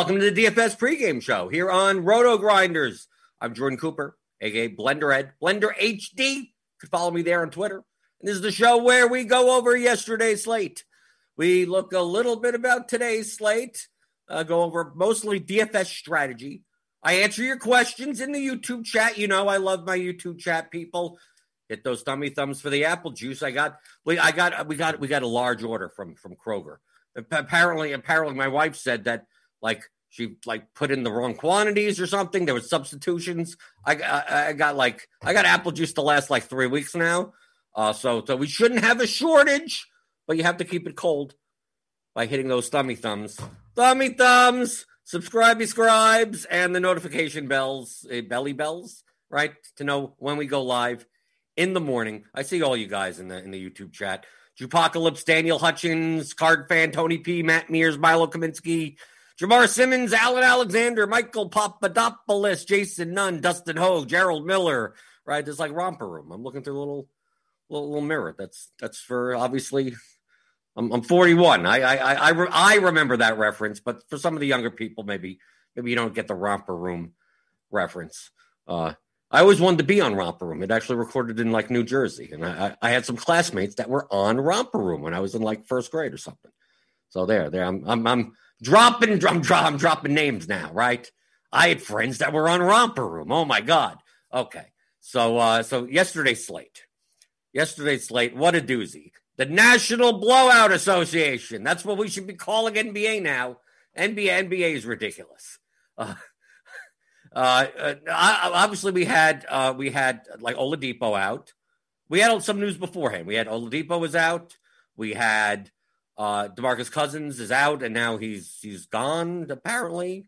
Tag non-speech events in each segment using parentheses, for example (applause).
Welcome to the DFS pregame show here on Roto Grinders. I'm Jordan Cooper, aka Blender Ed, Blender HD. You can follow me there on Twitter. And this is the show where we go over yesterday's slate. We look a little bit about today's slate, uh, go over mostly DFS strategy. I answer your questions in the YouTube chat. You know, I love my YouTube chat people. Hit those thummy thumbs for the apple juice. I got we I got we got we got a large order from from Kroger. Apparently, apparently, my wife said that like she like put in the wrong quantities or something. There was substitutions. I, I, I got like I got apple juice to last like three weeks now. Uh, so so we shouldn't have a shortage, but you have to keep it cold by hitting those thummy thumbs. Thummy thumbs, subscribe, scribes, and the notification bells, uh, belly bells, right, to know when we go live in the morning. I see all you guys in the in the YouTube chat. Jupocalypse, Daniel Hutchins, Card Fan, Tony P, Matt Mears, Milo Kaminsky, Jamar Simmons, Alan Alexander, Michael Papadopoulos, Jason Nunn, Dustin Ho, Gerald Miller. Right, there's like romper room. I'm looking through a little, little, little mirror. That's that's for obviously. I'm, I'm 41. I I I I, I remember that reference, but for some of the younger people, maybe maybe you don't get the romper room reference. Uh, I always wanted to be on Romper Room. It actually recorded in like New Jersey, and I, I had some classmates that were on Romper Room when I was in like first grade or something. So there, there, I'm, I'm, I'm dropping, I'm, I'm dropping names now, right? I had friends that were on Romper Room. Oh my god. Okay, so, uh, so yesterday's slate, yesterday's slate, what a doozy. The National Blowout Association. That's what we should be calling NBA now. NBA, NBA is ridiculous. Uh, (laughs) uh, uh obviously, we had uh, we had like Oladipo out. We had some news beforehand. We had Oladipo was out. We had uh, Demarcus Cousins is out, and now he's he's gone. Apparently,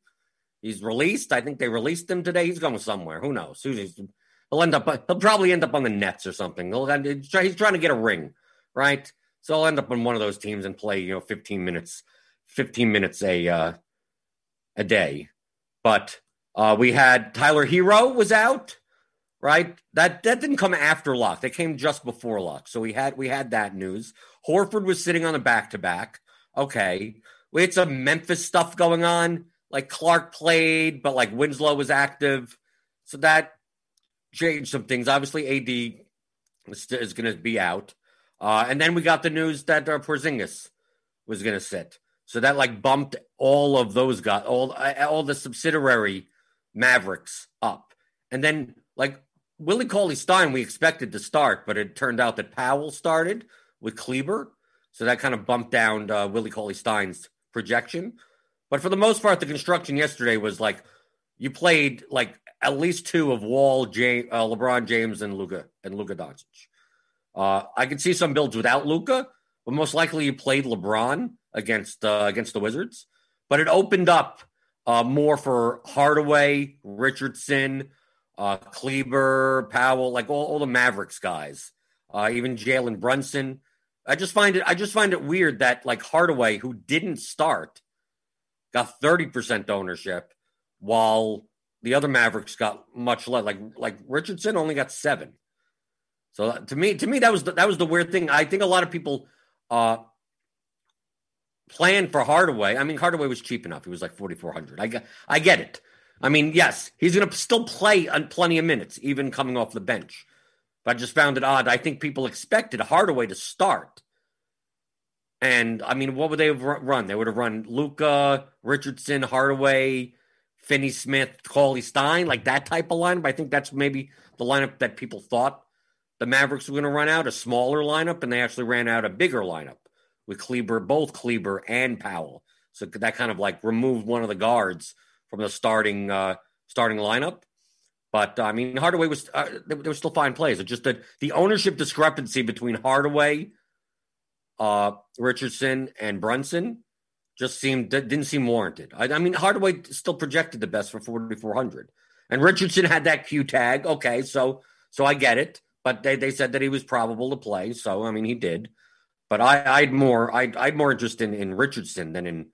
he's released. I think they released him today. He's going somewhere. Who knows? He'll end up. He'll probably end up on the Nets or something. He's trying to get a ring, right? So I'll end up on one of those teams and play, you know, 15 minutes, 15 minutes a uh, a day. But uh, we had Tyler Herro was out, right? That that didn't come after lock. That came just before lock. So we had we had that news. Horford was sitting on a back to back. Okay, we had some Memphis stuff going on. Like Clarke played, but like Winslow was active, so that changed some things. Obviously, AD is, is going to be out, uh, and then we got the news that uh, Porzingis was going to sit. So that like bumped all of those guys, all all the subsidiary Mavericks up. And then, like Willie Cauley Stein, we expected to start, but it turned out that Powell started with Kleber. So that kind of bumped down uh, Willie Cauley Stein's projection. But for the most part, the construction yesterday was like you played like at least two of Wall, James, uh, LeBron James, and Luka and Luka Doncic. Uh, I could see some builds without Luka, but most likely you played LeBron against uh, against the Wizards. But it opened up uh, more for Hardaway, Richardson, uh, Kleber, Powell, like all, all the Mavericks guys, uh, even Jalen Brunson. I just find it. I just find it weird that like Hardaway, who didn't start, got thirty percent ownership, while the other Mavericks got much less. Like like Richardson only got seven. So to me, to me, that was the, that was the weird thing. I think a lot of people uh, plan for Hardaway. I mean, Hardaway was cheap enough. He was like 4,400. I get, I get it. I mean, yes, he's going to still play on plenty of minutes, even coming off the bench. But I just found it odd. I think people expected Hardaway to start. And I mean, what would they have run? They would have run Luka, Richardson, Hardaway, Finney Smith, Cauley Stein, like that type of lineup. I think that's maybe the lineup that people thought the Mavericks were going to run out, a smaller lineup, and they actually ran out a bigger lineup with Kleber, both Kleber and Powell. So that kind of like removed one of the guards from the starting uh, starting lineup. But I mean, Hardaway was uh, they, were still fine plays. It's just that the ownership discrepancy between Hardaway, uh, Richardson, and Brunson just seemed didn't seem warranted. I, I mean, Hardaway still projected the best for forty four hundred, and Richardson had that Q tag. Okay, so so I get it, but they they said that he was probable to play. So I mean, he did. But I, I'd more I'd, I'd more interest in, in Richardson than in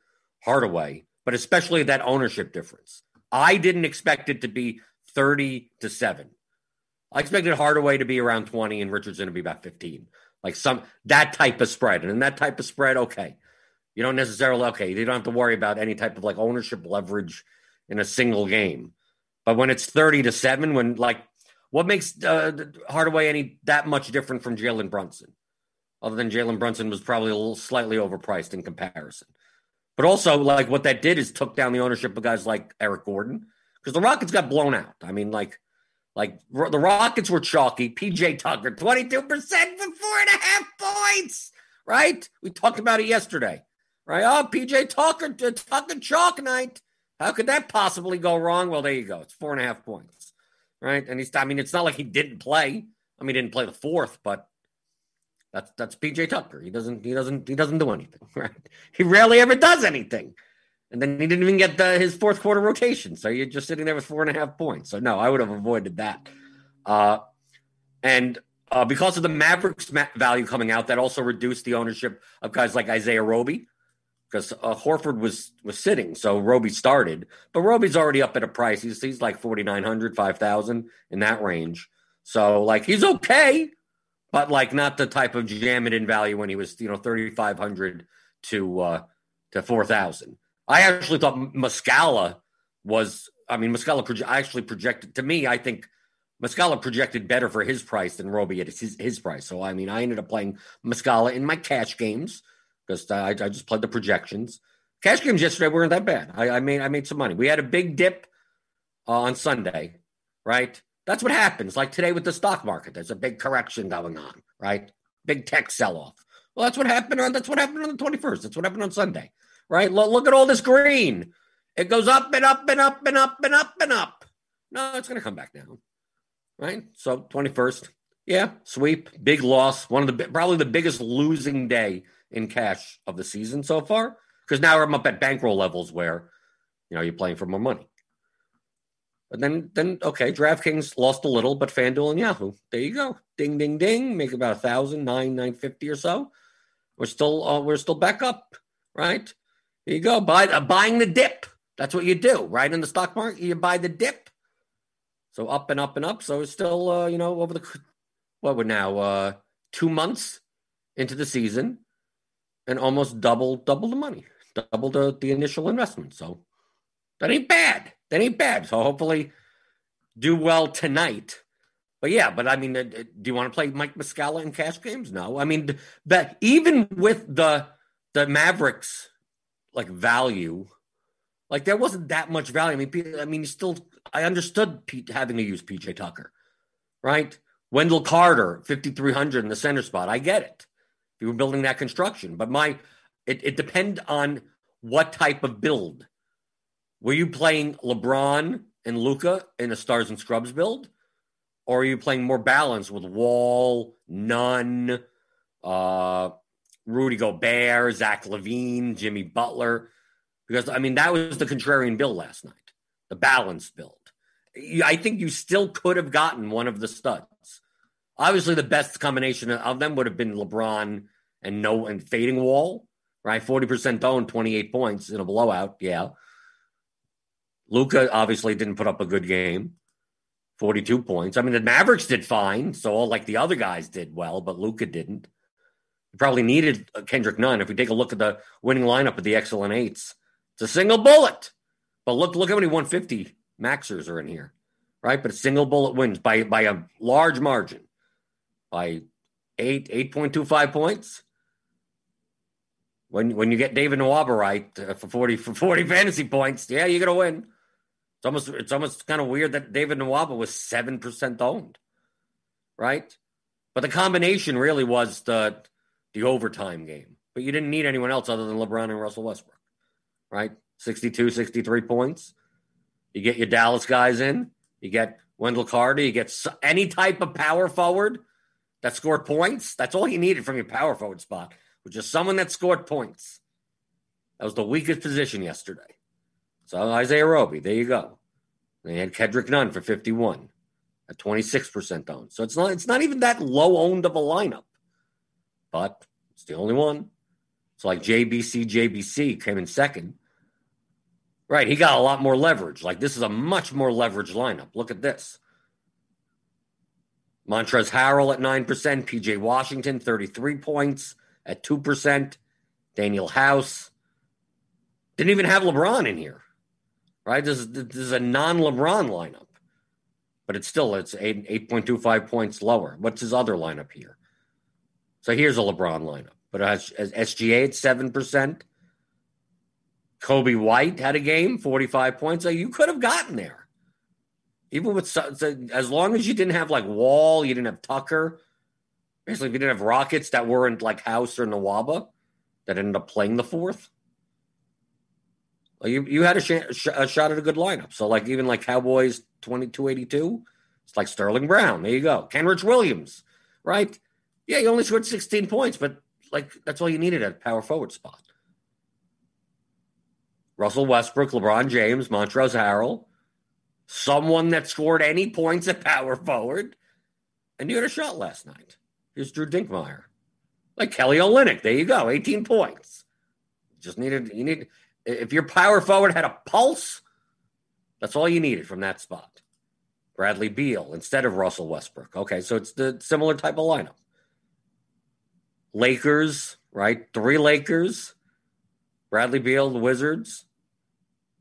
Hardaway, but especially that ownership difference. I didn't expect it to be 30 to 7. I expected Hardaway to be around 20 and Richardson to be about 15. Like some that type of spread. And in that type of spread, okay. You don't necessarily okay. You don't have to worry about any type of like ownership leverage in a single game. But when it's thirty to seven, when like what makes uh, Hardaway any that much different from Jalen Brunson? Other than Jalen Brunson was probably a little slightly overpriced in comparison. But also, like what that did is took down the ownership of guys like Eric Gordon because the Rockets got blown out. I mean, like, like the Rockets were chalky. PJ Tucker, twenty two percent for four and a half points. Right? We talked about it yesterday. Right? Oh, PJ Tucker, Tucker chalk night. How could that possibly go wrong? Well, there you go. It's four and a half points. Right? And he's. I mean, it's not like he didn't play. I mean, he didn't play the fourth, but that's that's PJ Tucker. He doesn't he doesn't he doesn't do anything, (laughs) right? He rarely ever does anything. And then he didn't even get the, his fourth quarter rotation. So you're just sitting there with four and a half points. So no, I would have avoided that. Uh, and uh, because of the Mavericks ma- value coming out, that also reduced the ownership of guys like Isaiah Roby, because uh, Horford was was sitting, so Roby started. But Roby's already up at a price. He's he's like 4,900, 5,000 in that range. So like he's okay, but like not the type of jam it in value when he was you know 3,500 to uh, to 4,000. I actually thought Muscala was. I mean, Muscala proje- actually projected to me. I think Muscala projected better for his price than Roby at his, his price. So I mean, I ended up playing Muscala in my cash games because I, I, just played the projections. Cash games yesterday weren't that bad. I, I made I made some money. We had a big dip uh, on Sunday, right? That's what happens. Like today with the stock market, there's a big correction going on, right? Big tech sell off. Well, that's what happened on that's what happened on the 21st. That's what happened on Sunday right? Look, look at all this green. It goes up and up and up and up and up and up. No, it's going to come back down, right? So 21st, yeah, sweep, big loss. One of the probably the biggest losing day in cash of the season so far. Because now I'm up at bankroll levels where, you know, you're playing for more money. But then, then okay, DraftKings lost a little, but FanDuel and Yahoo, there you go, ding, ding, ding, make about a thousand, nine, nine fifty or so. We're still, uh, we're still back up, right? Here you go. Buy uh, buying the dip. That's what you do, right? In the stock market, you buy the dip. So up and up and up. So it's still, uh, you know, over the what we're now uh, two months into the season, and almost double double the money, double the the initial investment. So that ain't bad. That ain't bad. So hopefully, do well tonight. But yeah, but I mean, uh, do you want to play Mike Muscala in cash games? No. I mean, that even with the the Mavericks like value. Like there wasn't that much value. I mean, I mean, still, I understood Pete having to use PJ Tucker, right? Wendell Carter, fifty three hundred in the center spot. I get it. If You were building that construction, but my it, it depend on what type of build. Were you playing LeBron and Luka in a Stars and Scrubs build, or are you playing more balanced with Wall, Nunn, uh, Rudy Gobert, Zach LaVine, Jimmy Butler, because I mean that was the contrarian bill last night, the balanced build. I think you still could have gotten one of the studs. Obviously, the best combination of them would have been LeBron and no and fading wall, right? Forty percent owned, twenty eight points in a blowout. Yeah. Luka obviously didn't put up a good game. 42 points. I mean, the Mavericks did fine. So, all like the other guys did well, but Luka didn't He probably needed Kendrick Nunn. If we take a look at the winning lineup of the excellent eights, it's a single bullet. But look, look how many 150 maxers are in here, right? But a single bullet wins by by a large margin, by eight eight point two five points. When when you get David Nwaba right uh, for forty for forty (laughs) fantasy points, yeah, you're gonna win. It's almost it's almost kind of weird that David Nwaba was seven percent owned, right? But the combination really was the the overtime game. But you didn't need anyone else other than LeBron and Russell Westbrook, right? 62, 63 points. You get your Dallas guys in. You get Wendell Carter. You get any type of power forward that scored points. That's all you needed from your power forward spot, which is someone that scored points. That was the weakest position yesterday. So Isaiah Roby, there you go. They had Kendrick Nunn for 51 at 26% owned. So it's not it's not even that low owned of a lineup but it's the only one. It's like JBC, JBC came in second. Right, he got a lot more leverage. Like this is a much more leveraged lineup. Look at this. Montrezl Harrell at 9%, PJ Washington 33 points at 2%, Danuel House. Didn't even have LeBron in here, right? This is, this is a non-LeBron lineup, but it's still it's eight eight point two five points lower. What's his other lineup here? So here's a LeBron lineup, but as, as SGA at seven percent. Coby White had a game, forty five points. So you could have gotten there, even with as long as you didn't have like Wall, you didn't have Tucker. Basically, if you didn't have Rockets that weren't like House or Nwaba that ended up playing the fourth you you had a, sh- a, shot at a good lineup. So like even like Cowboys twenty two eighty two, it's like Sterling Brown. There you go. Kenrich Williams, right? Yeah, you only scored sixteen points, but like that's all you needed at power forward spot. Russell Westbrook, LeBron James, Montrezl Harrell, someone that scored any points at power forward, and you had a shot last night. Here's Drew Dinkmeyer, like Kelly Olynyk. There you go, eighteen points. Just needed you need if your power forward had a pulse, that's all you needed from that spot. Bradley Beal instead of Russell Westbrook. Okay, so it's the similar type of lineup. Lakers, right? Three Lakers. Bradley Beal, the Wizards.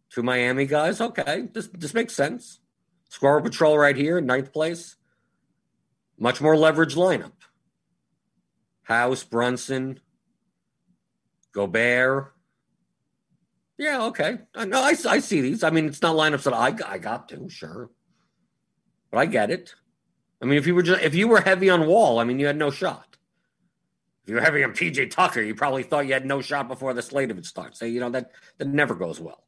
Two Miami guys. Okay, this this makes sense. Squirrel Patrol right here, ninth place. Much more leverage lineup. House, Brunson, Gobert, yeah, okay. Uh, no, I, I see these. I mean, it's not lineups that I, I got to, sure. But I get it. I mean, if you were just if you were heavy on Wall, I mean, you had no shot. If you were heavy on PJ Tucker, you probably thought you had no shot before the slate of it starts. So, you know, that that never goes well.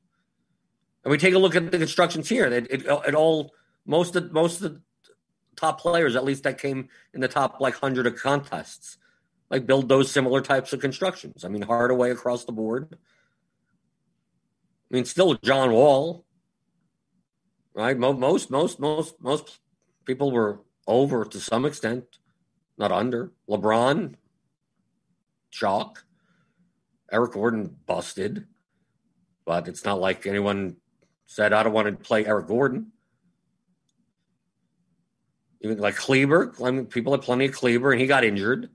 And we take a look at the constructions here. It, it, it all most of most of the top players, at least that came in the top like hundred of contests, like build those similar types of constructions. I mean, Hardaway across the board. I mean, still John Wall, right? Most, most, most, most people were over to some extent, not under. LeBron, chalk. Eric Gordon busted, but it's not like anyone said, I don't want to play Eric Gordon. Even like Kleber, I mean, people had plenty of Kleber, and he got injured.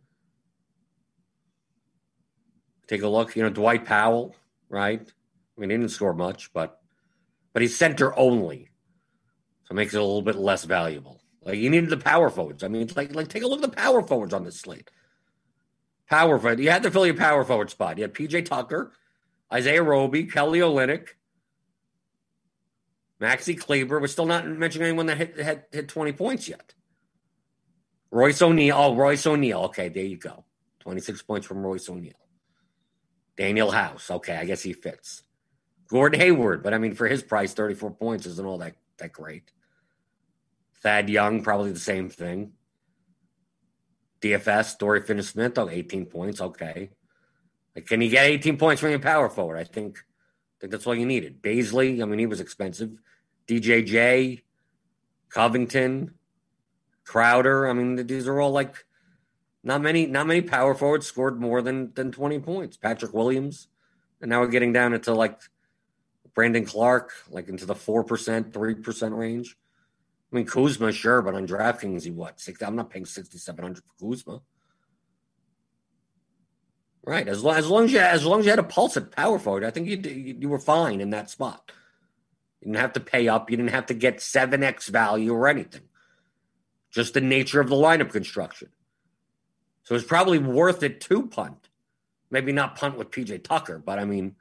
Take a look, you know, Dwight Powell, right? I mean, he didn't score much, but but he's center only, so it makes it a little bit less valuable. Like you needed the power forwards. I mean, like like take a look at the power forwards on this slate. Power forward. You had to fill your power forward spot. You had PJ Tucker, Isaiah Roby, Kelly Olynyk, Maxi Kleber. We're still not mentioning anyone that hit had hit twenty points yet. Royce O'Neale. Oh, Royce O'Neale. Okay, there you go. Twenty six points from Royce O'Neale. Danuel House. Okay, I guess he fits. Gordon Hayward, but I mean, for his price, 34 points isn't all that, that great. Thad Young, probably the same thing. DFS, Dory Finney Smith, oh, 18 points. Okay. Like, can you get 18 points from your power forward? I think, I think that's all you needed. Bazley, I mean, he was expensive. DJJ, Covington, Crowder. I mean, these are all like not many, not many power forwards scored more than than 20 points. Patrick Williams. And now we're getting down into like Brandon Clarke, like into the 4%, 3% range. I mean, Kuzma, sure, but on DraftKings, he what? 60, I'm not paying 6700 for Kuzma. Right. As long, as long as you as long as you had a pulse at power forward, I think you, you were fine in that spot. You didn't have to pay up. You didn't have to get seven x value or anything. Just the nature of the lineup construction. So it's probably worth it to punt. Maybe not punt with PJ Tucker, but I mean,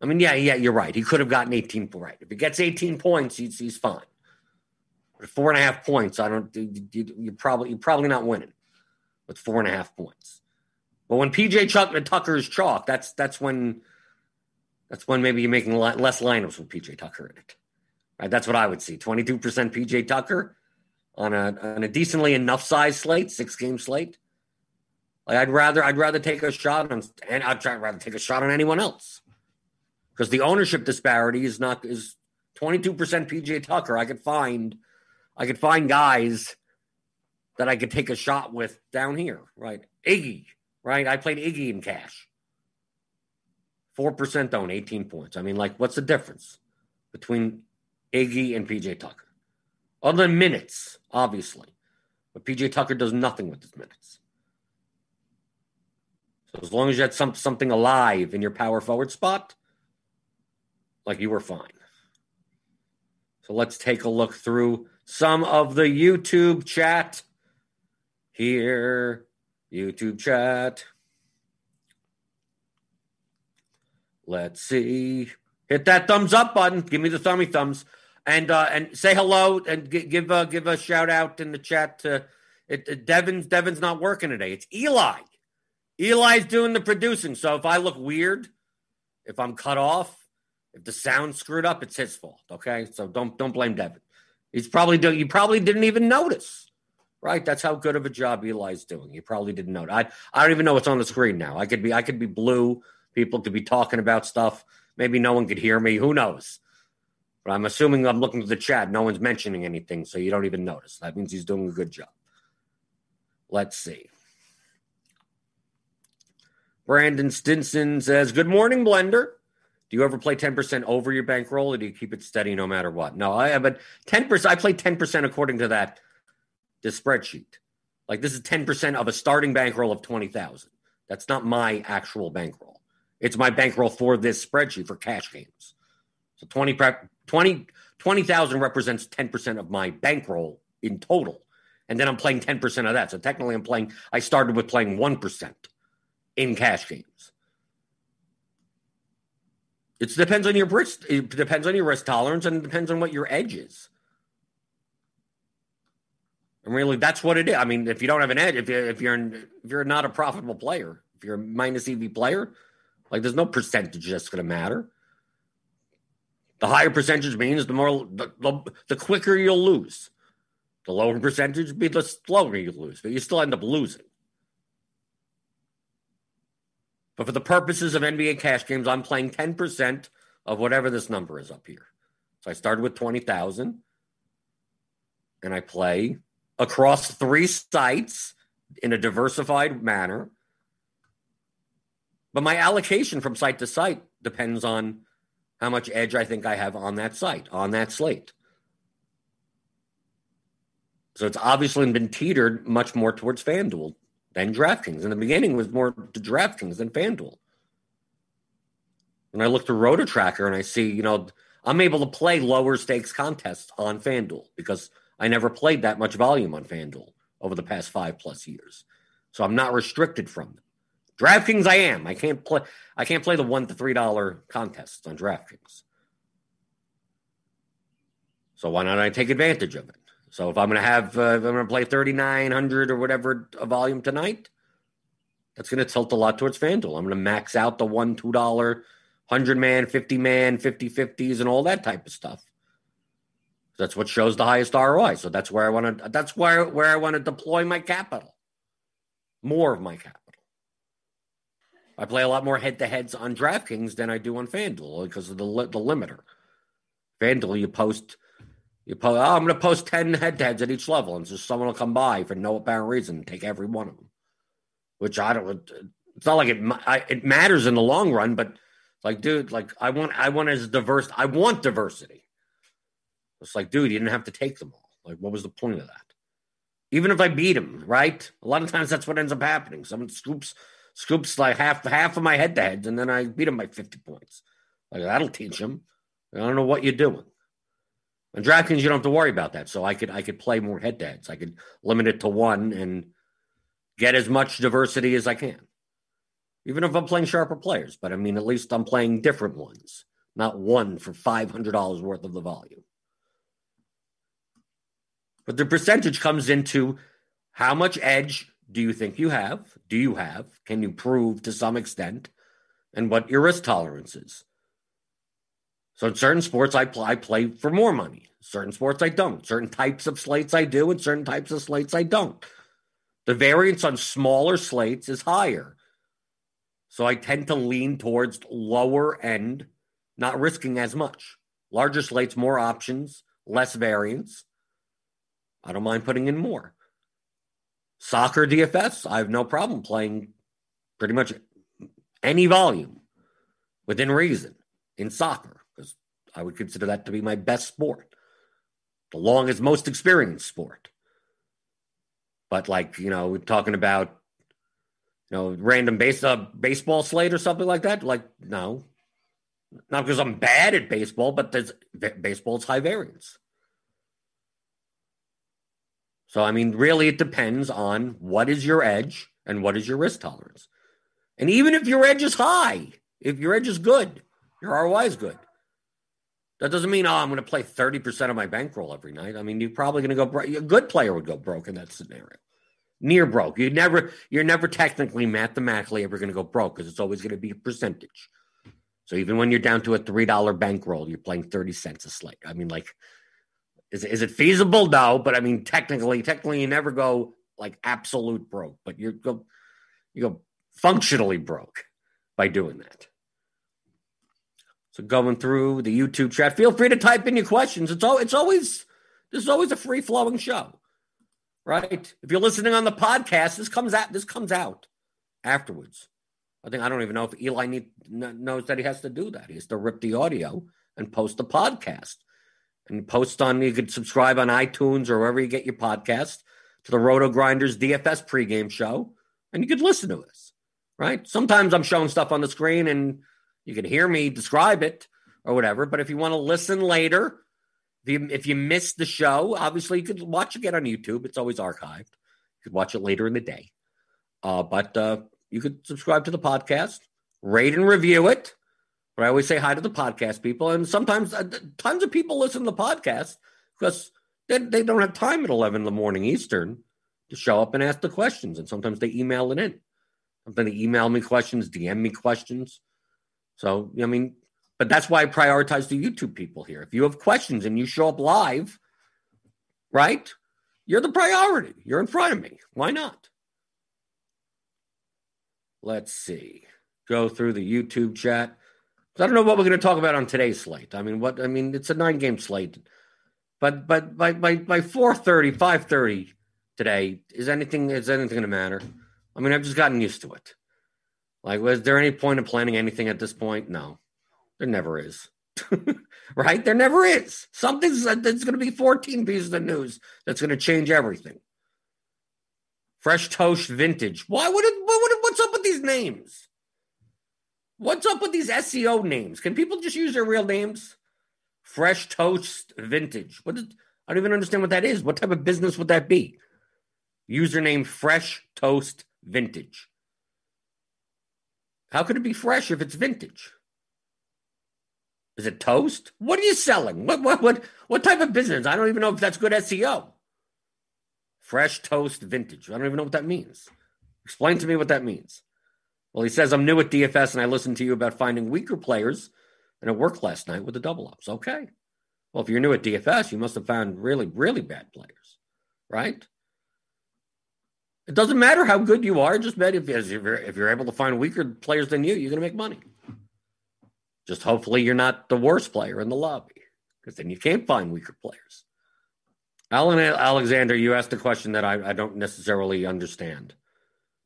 I mean, yeah, yeah, you're right. He could have gotten 18 right. If he gets 18 points, he's, he's fine. But four and a half points, I don't. You, you probably you're probably not winning with four and a half points. But when PJ Chuck and Tucker is chalk, that's that's when that's when maybe you're making less lineups with PJ Tucker in it. Right? That's what I would see. 22% PJ Tucker on a on a decently enough size slate, six game slate. Like I'd rather I'd rather take a shot on and I'd rather take a shot on anyone else because the ownership disparity is not is 22% PJ Tucker. I could find I could find guys that I could take a shot with down here, right? Iggy, right? I played Iggy in cash. 4% own, 18 points. I mean, like, what's the difference between Iggy and PJ Tucker? Other than minutes, obviously. But PJ Tucker does nothing with his minutes. So as long as you had some, something alive in your power forward spot, like you were fine. So let's take a look through some of the YouTube chat here. YouTube chat. Let's see. Hit that thumbs up button. Give me the thummy thumbs, and uh, and say hello and g- give uh, give a shout out in the chat to it, it, Devin's Devin's not working today. It's Eli. Eli's doing the producing. So if I look weird, if I'm cut off, if the sound screwed up, it's his fault. Okay, so don't don't blame Devin. He's probably doing. You probably didn't even notice, right? That's how good of a job Eli's doing. You probably didn't know. I I don't even know what's on the screen now. I could be I could be blue. People could be talking about stuff. Maybe no one could hear me. Who knows? But I'm assuming I'm looking at the chat. No one's mentioning anything, so you don't even notice. That means he's doing a good job. Let's see. Brandon Stinson says, Good morning, Blender. Do you ever play 10% over your bankroll or do you keep it steady no matter what? No, I have a 10%, I play 10% according to that this spreadsheet. Like this is 10% of a starting bankroll of 20,000. That's not my actual bankroll. It's my bankroll for this spreadsheet for cash games. So 20 prep 20 20,000 represents 10% of my bankroll in total. And then I'm playing 10% of that. So technically I'm playing I started with playing 1% in cash games. It depends on your risk. It depends on your risk tolerance, and it depends on what your edge is. And really, that's what it is. I mean, if you don't have an edge, if you if you're if you're not a profitable player, if you're a minus EV player, like there's no percentage that's going to matter. The higher percentage means the more the, the, the quicker you'll lose. The lower percentage be the slower you lose, but you still end up losing. But for the purposes of NBA cash games, I'm playing 10% of whatever this number is up here. So I started with 20,000 and I play across three sites in a diversified manner. But my allocation from site to site depends on how much edge I think I have on that site, on that slate. So it's obviously been teetered much more towards FanDuel than DraftKings. In the beginning, was more to DraftKings than FanDuel. And I look to Roto Tracker and I see, you know, I'm able to play lower stakes contests on FanDuel because I never played that much volume on FanDuel over the past five plus years. So I'm not restricted from them. DraftKings, I am. I can't play. I can't play the one to three dollar contests on DraftKings. So why not I take advantage of it? So if I'm going to have, uh, I'm going to play 3,900 or whatever a volume tonight, that's going to tilt a lot towards FanDuel. I'm going to max out the one, $2, 100 man, 50 man, 50 50s, and all that type of stuff. That's what shows the highest ROI. So that's where I want to, that's where, where I want to deploy my capital, more of my capital. I play a lot more head to heads on DraftKings than I do on FanDuel because of the, the limiter. FanDuel, you post you post, oh, I'm going to post 10 head to heads at each level, and just someone will come by for no apparent reason and take every one of them. Which I don't, it's not like it, I, it matters in the long run, but like, dude, like, I want, I want as diverse, I want diversity. It's like, dude, you didn't have to take them all. Like, what was the point of that? Even if I beat him, right? A lot of times that's what ends up happening. Someone scoops, scoops like half, half of my head to heads, and then I beat him by 50 points. Like, that'll teach him. I don't know what you're doing. On DraftKings, you don't have to worry about that. So I could I could play more head to heads. I could limit it to one and get as much diversity as I can. Even if I'm playing sharper players, but I mean at least I'm playing different ones, not one for five hundred dollars worth of the volume. But the percentage comes into how much edge do you think you have? Do you have? Can you prove to some extent? And what your risk tolerance is. So in certain sports, I play, I play for more money. Certain sports, I don't. Certain types of slates, I do, and certain types of slates, I don't. The variance on smaller slates is higher. So I tend to lean towards lower end, not risking as much. Larger slates, more options, less variance. I don't mind putting in more. Soccer DFS, I have no problem playing pretty much any volume within reason in soccer. I would consider that to be my best sport, the longest, most experienced sport. But like, you know, talking about you know, random base uh, baseball slate or something like that? Like, no, not because I'm bad at baseball, but there's baseball's high variance. So, I mean, really, it depends on what is your edge and what is your risk tolerance. And even if your edge is high, if your edge is good, your ROI is good. That doesn't mean, oh, I'm going to play 30% of my bankroll every night. I mean, you're probably going to go. A good player would go broke in that scenario. Near broke. You never, you're never technically mathematically ever going to go broke because it's always going to be a percentage. So even when you're down to a $3 bankroll, you're playing 30 cents a slate. I mean, like, is, is it feasible? No, but I mean, technically, technically, you never go like absolute broke, but you go, you go functionally broke by doing that. So going through the YouTube chat, feel free to type in your questions. It's all it's always this is always a free flowing show, right? If you're listening on the podcast, this comes out this comes out afterwards. I think I don't even know if Eli need, knows that he has to do that. He has to rip the audio and post the podcast, and post on. You could subscribe on iTunes or wherever you get your podcast to the Roto Grinders DFS pregame show, and you could listen to us. Right? Sometimes I'm showing stuff on the screen and you can hear me describe it or whatever. But if you want to listen later, if you, if you missed the show, obviously you could watch it again on YouTube. It's always archived. You could watch it later in the day. Uh, but uh, you could subscribe to the podcast, rate and review it. But I always say hi to the podcast people. And sometimes uh, tons of people listen to the podcast because they, they don't have time at 11 in the morning Eastern to show up and ask the questions. And sometimes they email it in. Sometimes they email me questions, DM me questions. So, I mean, but that's why I prioritize the YouTube people here. If you have questions and you show up live, right? You're the priority. You're in front of me. Why not? Let's see. Go through the YouTube chat. I don't know what we're going to talk about on today's slate. I mean, what I mean, it's a nine game slate. But but by by by 4:30, 5:30 today, is anything is anything going to matter? I mean, I've just gotten used to it. Like, was there any point of planning anything at this point? No, there never is. (laughs) right? There never is. Something's that's going to be 14 pieces of news that's going to change everything. Fresh Toast Vintage. Why would it? What would it, what's up with these names? What's up with these SEO names? Can people just use their real names? Fresh Toast Vintage. What is? I don't even understand what that is. What type of business would that be? Username Fresh Toast Vintage. How could it be fresh if it's vintage? Is it toast? What are you selling? What what what what type of business? I don't even know if that's good SEO. Fresh toast vintage. I don't even know what that means. Explain to me what that means. Well, he says I'm new at DFS and I listened to you about finding weaker players and it worked last night with the double ups. Okay. Well, if you're new at DFS, you must have found really, really bad players, right? It doesn't matter how good you are. Just bet if, if you're, able to find weaker players than you, you're going to make money. Just hopefully you're not the worst player in the lobby because then you can't find weaker players. Alan Alexander, you asked a question that I, I don't necessarily understand.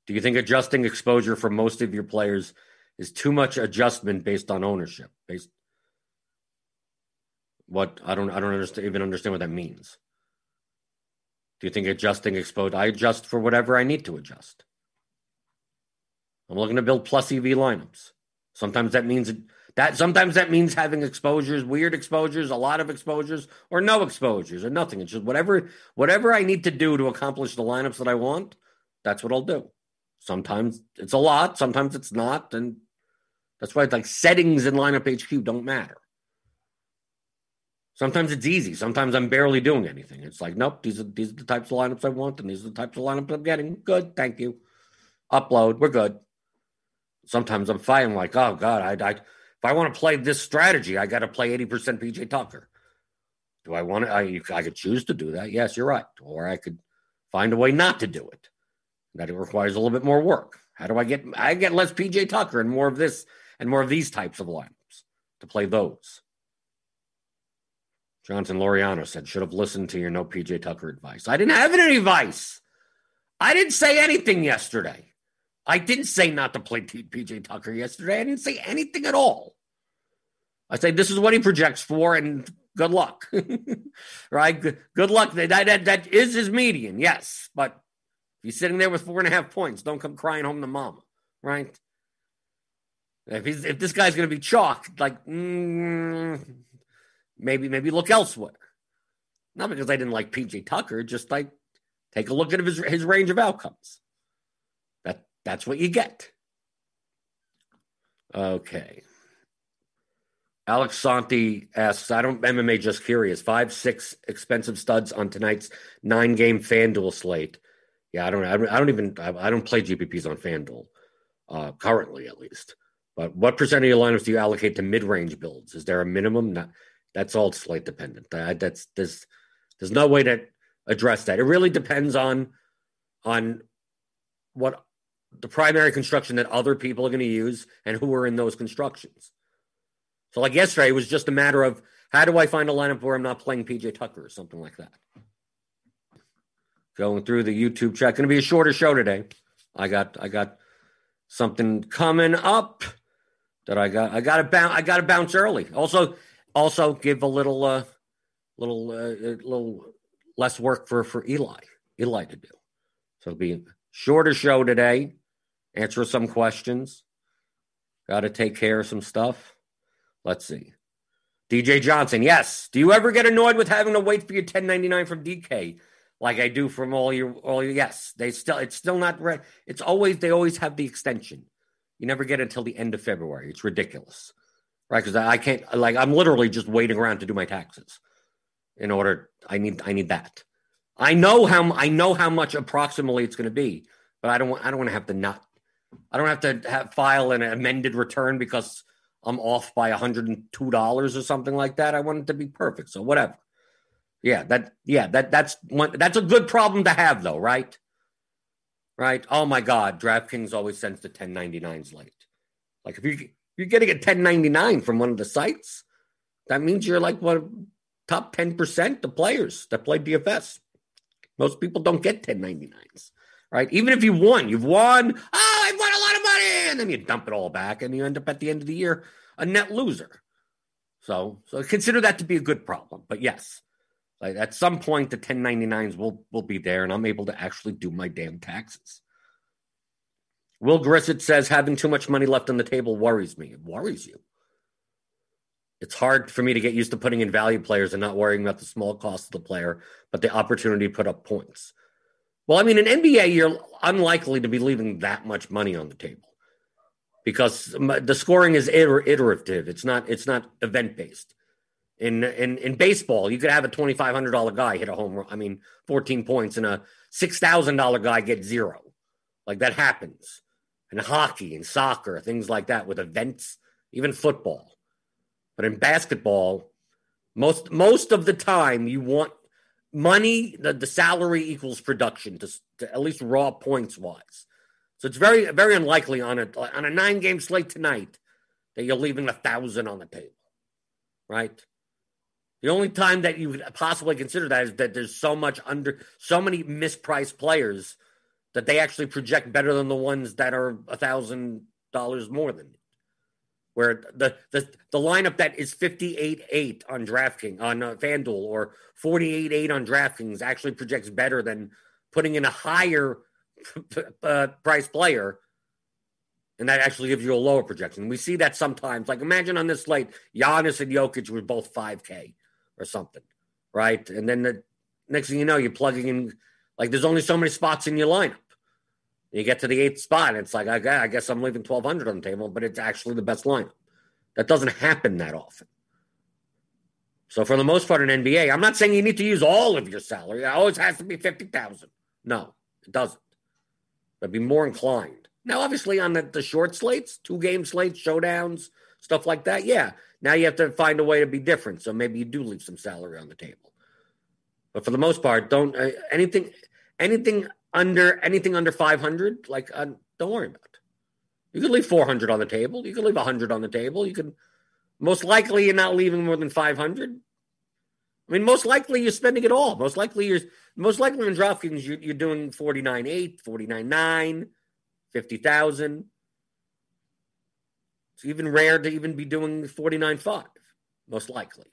Do you think adjusting exposure for most of your players is too much adjustment based on ownership? Based what I don't I don't understand, even understand what that means. Do you think adjusting exposed? I adjust for whatever I need to adjust. I'm looking to build plus EV lineups. Sometimes that means that sometimes that means having exposures, weird exposures, a lot of exposures, or no exposures, or nothing. It's just whatever whatever I need to do to accomplish the lineups that I want. That's what I'll do. Sometimes it's a lot, sometimes it's not, and that's why it's like settings in lineup HQ don't matter. Sometimes it's easy. Sometimes I'm barely doing anything. It's like, nope, these are these are the types of lineups I want, and these are the types of lineups I'm getting. Good, thank you. Upload, we're good. Sometimes I'm fighting like, oh God, I, I if I want to play this strategy, I got to play 80% PJ Tucker. Do I want to? I, I could choose to do that. Yes, you're right. Or I could find a way not to do it. That it requires a little bit more work. How do I get? I get less PJ Tucker and more of this and more of these types of lineups to play those. Johnson Loriano said, should have listened to your no PJ Tucker advice. I didn't have any advice. I didn't say anything yesterday. I didn't say not to play PJ Tucker yesterday. I didn't say anything at all. I say this is what he projects for, and good luck. (laughs) right? Good, good luck. That, that, that is his median, yes. But If you're sitting there with four and a half points, don't come crying home to mama, right? If he's if this guy's going to be chalked, like mm, maybe maybe look elsewhere. Not because I didn't like PJ Tucker, just like take a look at his his range of outcomes. That that's what you get. Okay. Alex Santi asks, I don't MMA just curious. Five, six expensive studs on tonight's nine game FanDuel slate. Yeah, I don't I don't, even I don't play GPPs on FanDuel, uh, currently at least. But what percent of your lineups do you allocate to mid range builds? Is there a minimum? Not, that's all slate dependent. that's there's there's no way to address that. It really depends on on what the primary construction that other people are going to use and who are in those constructions. So, like yesterday, it was just a matter of how do I find a lineup where I'm not playing PJ Tucker or something like that. Going through the YouTube chat, going to be a shorter show today. I got I got something coming up that I got. I got to bounce. I got to bounce early. Also, also give a little, uh, little, uh, little less work for for Eli. Eli to do. So it'll be shorter show today. Answer some questions. Got to take care of some stuff. Let's see. DJ Johnson, yes. Do you ever get annoyed with having to wait for your 1099 from DK? Like I do from all your all your yes. They still it's still not re- it's always they always have the extension. You never get it until the end of February. It's ridiculous. Right? Because I can't like I'm literally just waiting around to do my taxes. In order I need I need that. I know how I know how much approximately it's going to be, but I don't want I don't want to have to not I don't have to have, file an amended return because I'm off by $102 or something like that. I want it to be perfect. So whatever. Yeah, that yeah, that that's one that's a good problem to have though, right? Right? Oh my god, DraftKings always sends the 1099s late. Like if you you're getting a 1099 from one of the sites, that means you're like one top 10% of players that play DFS. Most people don't get 1099s, right? Even if you won, you've won, oh, I've won a lot of money, and then you dump it all back and you end up at the end of the year a net loser. So, so consider that to be a good problem. But yes, like at some point the 1099s will will be there and I'm able to actually do my damn taxes. Will Grissett says having too much money left on the table worries me. It worries you. It's hard for me to get used to putting in value players and not worrying about the small cost of the player, but the opportunity to put up points. Well, I mean, in NBA, you're unlikely to be leaving that much money on the table because the scoring is iterative. It's not it's not event based. In in in baseball, you could have a twenty five hundred dollar guy hit a home run. I mean, fourteen points, and a six thousand dollar guy get zero. Like that happens. In hockey and soccer, things like that, with events, even football. But in basketball, most most of the time, you want money. The, the salary equals production, to, to at least raw points wise. So it's very, very unlikely on a on a nine game slate tonight that you're leaving a thousand on the table, right? The only time that you would possibly consider that is that there's so much under so many mispriced players that they actually project better than the ones that are a thousand dollars more than you. Where the, the the lineup that is 58-8 on DraftKings on uh, FanDuel or 48-8 on DraftKings actually projects better than putting in a higher uh, price player, and that actually gives you a lower projection. We see that sometimes. Like imagine on this slate, Giannis and Jokic were both five K or something, right? And then the next thing you know, you're plugging in like there's only so many spots in your lineup. You get to the eighth spot, and it's like I guess I'm leaving 1,200 on the table, but it's actually the best lineup. That doesn't happen that often. So for the most part in NBA, I'm not saying you need to use all of your salary. It always has to be 50,000. No, it doesn't. I'd be more inclined. Now, obviously, on the, the short slates, two game slates, showdowns, stuff like that, yeah. Now you have to find a way to be different. So maybe you do leave some salary on the table. But for the most part, don't uh, anything anything under anything under 500, like uh, don't worry about. It. You could leave 400 on the table. You could leave 100 on the table. You could most likely you're not leaving more than 500. I mean, most likely you're spending it all. Most likely you're most likely in DraftKings you're, you're doing 49.8, 49.9, 50,000. It's even rare to even be doing 49.5, most likely.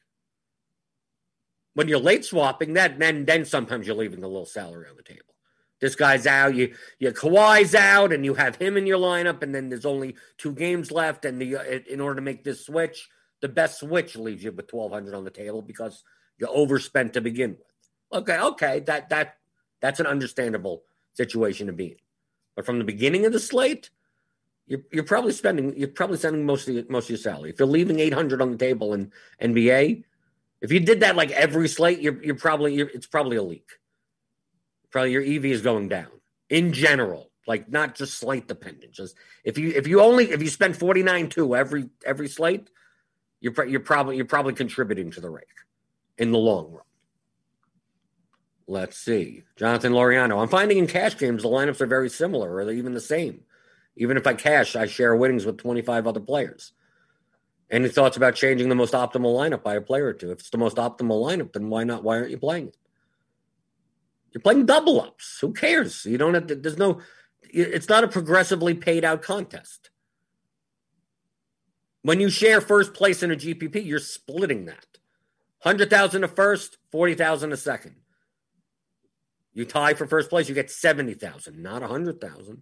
When you're late swapping, that then then sometimes you're leaving a little salary on the table. This guy's out. You you Kawhi's out, and you have him in your lineup, and then there's only two games left. And the in order to make this switch, the best switch leaves you with twelve hundred on the table because you overspent to begin with. Okay, okay, that that that's an understandable situation to be in. But from the beginning of the slate, you're, you're probably spending you're probably spending most of your, most of your salary. If you're leaving eight hundred on the table in NBA, if you did that like every slate, you're you're probably you're, it's probably a leak probably your EV is going down in general, like not just slate dependent. Just if you if you only if you spend forty nine two every every slate, you're you're probably you're probably contributing to the rake in the long run. Let's see, Jonathan Loriano. I'm finding in cash games the lineups are very similar, or they're even the same. Even if I cash, I share winnings with 25 other players. Any thoughts about changing the most optimal lineup by a player or two? If it's the most optimal lineup, then why not? Why aren't you playing it? You're playing double ups. Who cares? You don't have to, there's no, it's not a progressively paid out contest. When you share first place in a GPP, you're splitting that. 100,000 a first, 40,000 a second. You tie for first place, you get 70,000, not 100,000.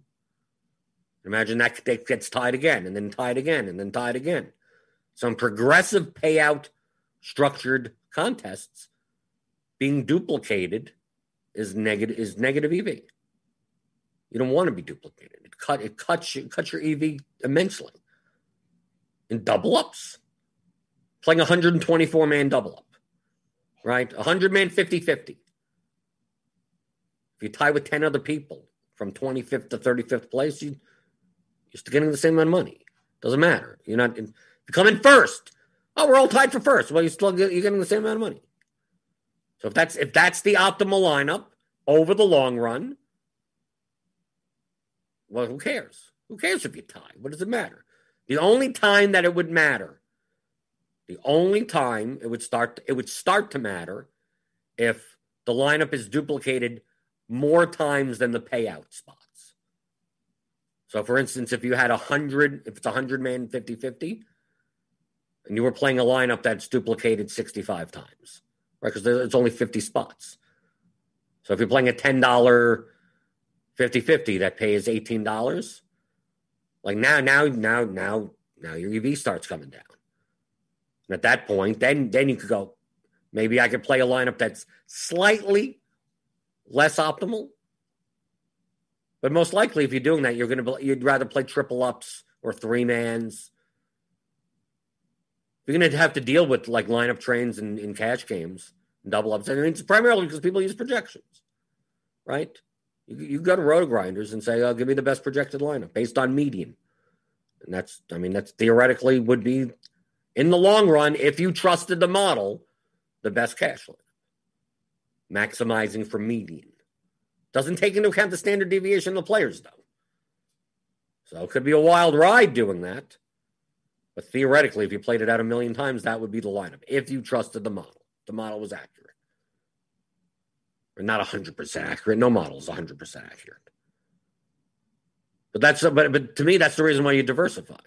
Imagine that, that gets tied again and then tied again and then tied again. Some progressive payout structured contests being duplicated is negative is negative EV. You don't want to be duplicated. It cut it cuts it cuts your EV immensely. In double ups, playing a 124 man double up, right? 100 man 50 50. If you tie with 10 other people from 25th to 35th place, you, you're still getting the same amount of money. Doesn't matter. You're not, in, you come in first, oh, we're all tied for first. Well, you're still you're getting the same amount of money. So if that's if that's the optimal lineup over the long run, well, who cares? Who cares if you tie? What does it matter? The only time that it would matter, the only time it would start it would start to matter if the lineup is duplicated more times than the payout spots. So for instance, if you had a hundred, if it's a hundred man 50-50, and you were playing a lineup that's duplicated 65 times right? Because it's only 50 spots. So if you're playing a $10 50 50 that pays $18, like now, now, now, now, now your EV starts coming down. And at that point, then then you could go, maybe I could play a lineup that's slightly less optimal. But most likely, if you're doing that, you're going to you'd rather play triple ups or three mans you're going to have to deal with like lineup trains and in cash games and double ups. Mean, it's primarily because people use projections, right? You, you go to roto grinders and say, oh, give me the best projected lineup based on median. And that's, I mean, that's theoretically would be in the long run, if you trusted the model, the best cash lineup. Maximizing for median. Doesn't take into account the standard deviation of the players, though. So it could be a wild ride doing that. But theoretically, if you played it out a million times, that would be the lineup if you trusted the model. The model was accurate. Or not 100% accurate. No model is 100% accurate. But that's but but to me that's the reason why you diversify.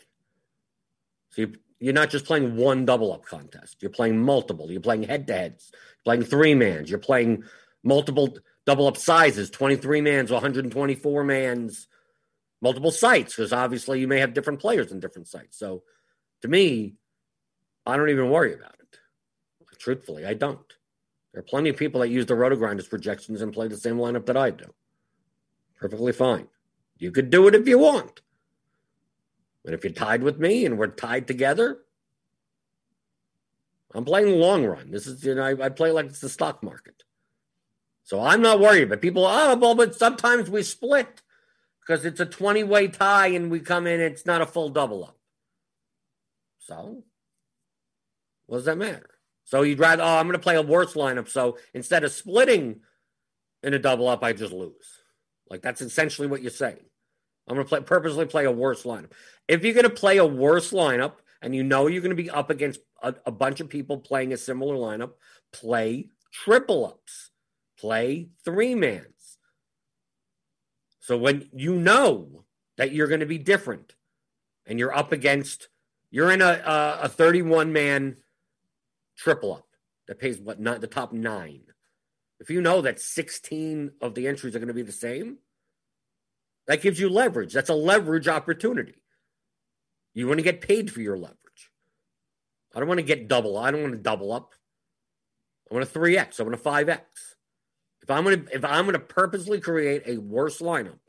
So you, you're not just playing one double up contest. You're playing multiple. You're playing head to heads. Playing three mans. You're playing multiple double up sizes. 23 mans, 124 mans, multiple sites because obviously you may have different players in different sites. So to me, I don't even worry about it. Truthfully, I don't. There are plenty of people that use the roto grinders projections and play the same lineup that I do. Perfectly fine. You could do it if you want. But if you're tied with me and we're tied together, I'm playing the long run. This is, you know, I, I play like it's the stock market. So I'm not worried. But people, oh, well, but sometimes we split because it's a 20 way tie and we come in, it's not a full double up. So, what does that matter? So you'd rather, oh, I'm going to play a worse lineup. So instead of splitting in a double up, I just lose. Like that's essentially what you're saying. I'm going to play purposely play a worse lineup. If you're going to play a worse lineup and you know you're going to be up against a, a bunch of people playing a similar lineup, play triple ups, play three mans. So when you know that you're going to be different and you're up against you're in a a, a 31 man triple up that pays what not the top nine. If you know that 16 of the entries are going to be the same, that gives you leverage. That's a leverage opportunity. You want to get paid for your leverage. I don't want to get double. I don't want to double up. I want a 3x. I want a 5x. If I'm to if I'm going to purposely create a worse lineup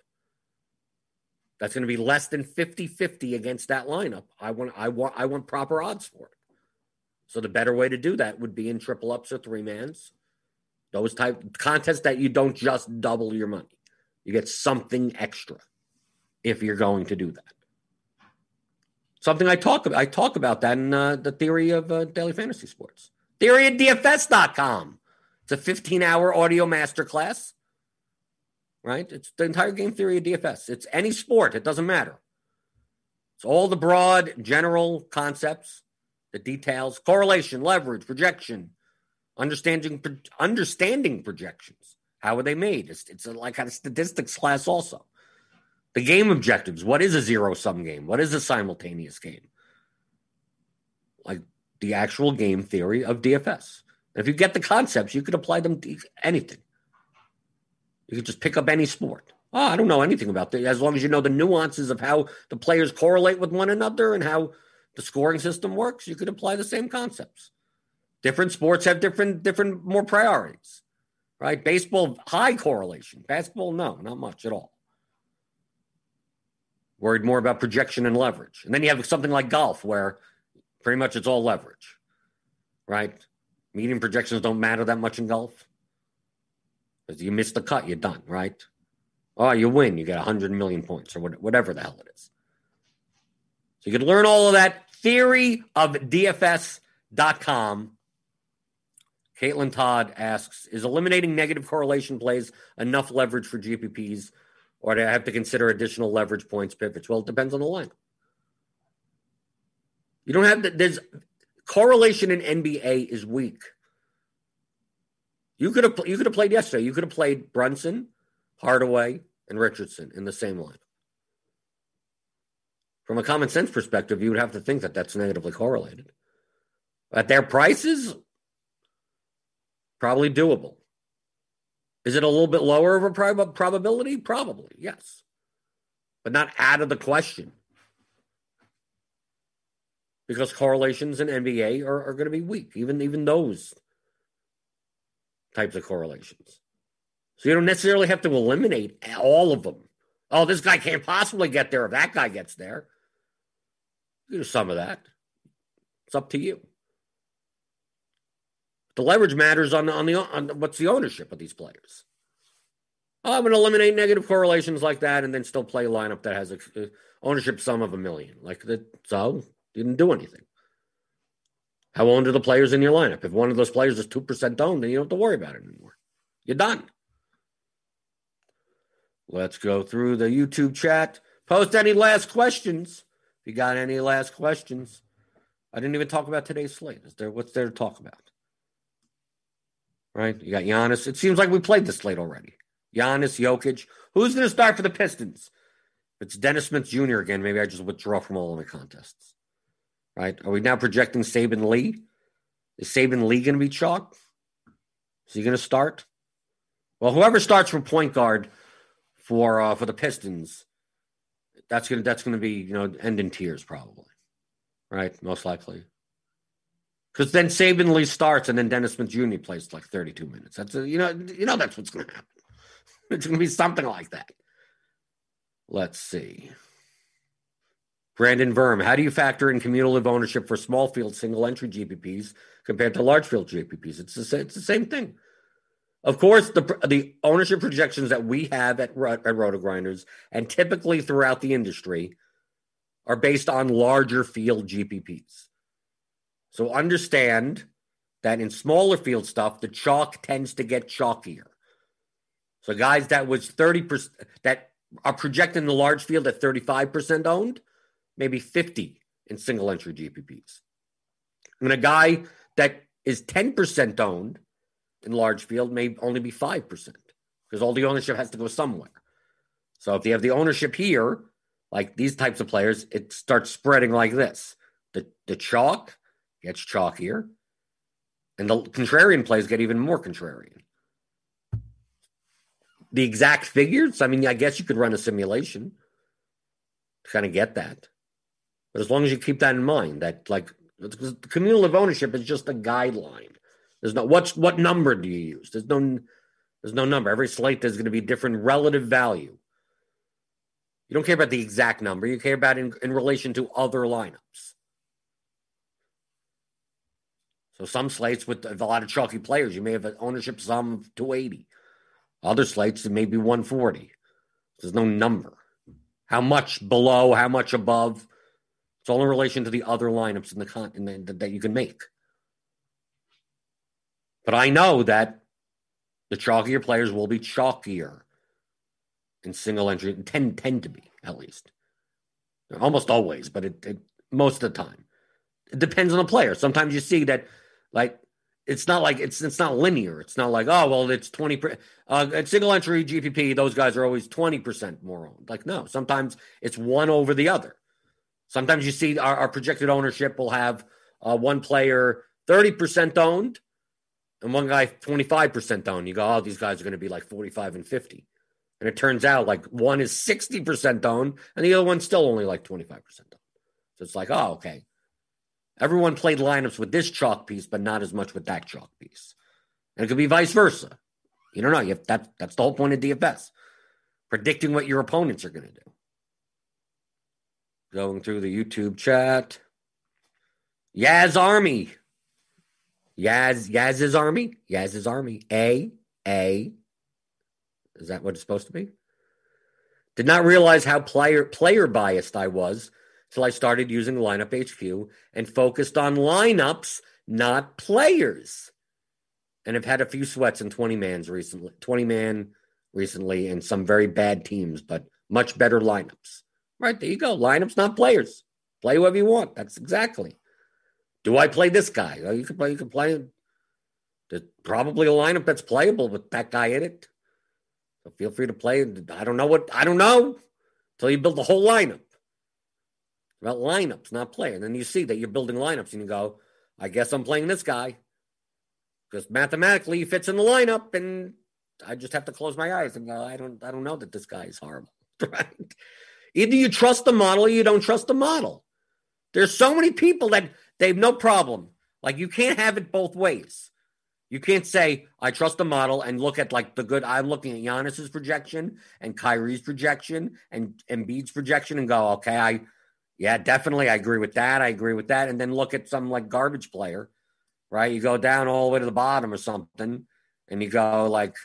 that's going to be less than 50-50 against that lineup, I want I want I want proper odds for it. So the better way to do that would be in triple ups or three mans. Those type contests that you don't just double your money. You get something extra if you're going to do that. Something I talk about. I talk about that in uh, the theory of uh, daily fantasy sports. Theory at DFS.com. It's a 15 hour audio masterclass, right? It's the entire game theory of DFS. It's any sport, it doesn't matter. It's all the broad, general concepts, the details, correlation, leverage, projection, understanding understanding projections. How are they made? It's, it's like a statistics class also. The game objectives. What is a zero sum game? What is a simultaneous game? Like the actual game theory of DFS. If you get the concepts, you could apply them to anything. You could just pick up any sport. Oh, I don't know anything about that. As long as you know the nuances of how the players correlate with one another and how the scoring system works, you could apply the same concepts. Different sports have different, different more priorities, right? Baseball, high correlation. Basketball, no, not much at all. Worried more about projection and leverage. And then you have something like golf where pretty much it's all leverage, right? Medium projections don't matter that much in golf. Because you miss the cut, you're done, right? Oh, you win, you get 100 million points or whatever the hell it is. So you can learn all of that. Theory of DFS.com. Caitlin Todd asks Is eliminating negative correlation plays enough leverage for GPPs, or do I have to consider additional leverage points pivots? Well, it depends on the line. You don't have the, there's correlation in NBA is weak. You could have you could have played yesterday. You could have played Brunson, Hardaway, and Richardson in the same line. From a common sense perspective, you would have to think that that's negatively correlated. At their prices, probably doable. Is it a little bit lower of a prob- probability? Probably, yes. But not out of the question because correlations in NBA are, are going to be weak, even even those types of correlations. So you don't necessarily have to eliminate all of them. Oh, this guy can't possibly get there if that guy gets there. You do some of that. It's up to you. The leverage matters on the on the on what's the ownership of these players. Oh, I'm going to eliminate negative correlations like that, and then still play a lineup that has a, a ownership sum of a million. Like that, so didn't do anything. How owned are the players in your lineup? If one of those players is 2% owned, then you don't have to worry about it anymore. You're done. Let's go through the YouTube chat. Post any last questions. If you got any last questions. I didn't even talk about today's slate. Is there what's there to talk about? Right? You got Giannis. It seems like we played the slate already. Giannis, Jokic. Who's going to start for the Pistons? If it's Dennis Smith Jr. again, maybe I just withdraw from all of the contests right? Are we now projecting Saben Lee? Is Saben Lee going to be chalk? Is he going to start? Well, whoever starts for point guard for uh, for the Pistons, that's gonna that's gonna be you know end in tears probably, right? Most likely, because then Saben Lee starts and then Dennis Smith Jr. plays like 32 minutes. That's a, you know you know that's what's to happen. (laughs) It's going to be something like that. Let's see. Brandon Verm, how do you factor in cumulative ownership for small field single entry GPPs compared to large field GPPs? It's the, it's the same thing. Of course, the the ownership projections that we have at, at Roto Grinders and typically throughout the industry are based on larger field GPPs. So understand that in smaller field stuff, the chalk tends to get chalkier. So guys that was 30% that are projecting the large field at 35% owned maybe 50 in single entry GPPs. And a guy that is 10% owned in large field may only be 5% because all the ownership has to go somewhere. So if you have the ownership here, like these types of players, it starts spreading like this. The the chalk gets chalkier, and the contrarian plays get even more contrarian. the exact figures, I mean, I guess you could run a simulation to kind of get that. But as long as you keep that in mind, that like the cumulative ownership is just a guideline. There's no what's what number do you use? There's no there's no number. Every slate there's going to be different relative value. You don't care about the exact number. You care about in, in relation to other lineups. So some slates with a lot of chalky players, you may have an ownership sum of 280. Other slates, it may be 140. There's no number. How much below, how much above. It's all in relation to the other lineups in the, con- that you can make. But I know that the chalkier players will be chalkier in single entry, tend tend to be at least, almost always, but it, it most of the time. It depends on the player. Sometimes you see that, like it's not like it's it's not linear. It's not like oh well it's twenty percent. Uh, at single entry GPP, those guys are always twenty percent more owned. Like no, sometimes it's one over the other. Sometimes you see our, our projected ownership will have uh, one player thirty percent owned, and one guy 25% owned. You go, oh, these guys are going to be like 45 and 50. And it turns out like one is 60% owned and the other one's still only like 25% owned. So it's like, oh, okay. Everyone played lineups with this chalk piece, but not as much with that chalk piece. And it could be vice versa. You don't know. You have, that, that's the whole point of DFS. Predicting what your opponents are going to do. Going through the YouTube chat. Yaz Army Yaz Yaz's army, Yaz's army. A A. Is that what it's supposed to be? Did not realize how player player biased I was till I started using lineup HQ and focused on lineups, not players. And have had a few sweats in 20 mans recently, 20 man recently, and some very bad teams, but much better lineups. Right, there you go. Lineups, not players. Play whoever you want. That's exactly. Do I play this guy? You can play. You can play. There's probably a lineup that's playable with that guy in it. So feel free to play. I don't know what I don't know until you build the whole lineup. about lineups, not play. And then you see that you're building lineups, and you go, "I guess I'm playing this guy." Because mathematically, he fits in the lineup, and I just have to close my eyes and go, "I don't, I don't know that this guy is horrible." (laughs) Right? Either you trust the model, or you don't trust the model. There's so many people that they have no problem. Like you can't have it both ways. You can't say I trust the model and look at like the good. I'm looking at Giannis's projection and Kyrie's projection and Embiid's projection and go, okay, I yeah, definitely I agree with that. I agree with that. And then look at some like garbage player, right? You go down all the way to the bottom or something, and you go like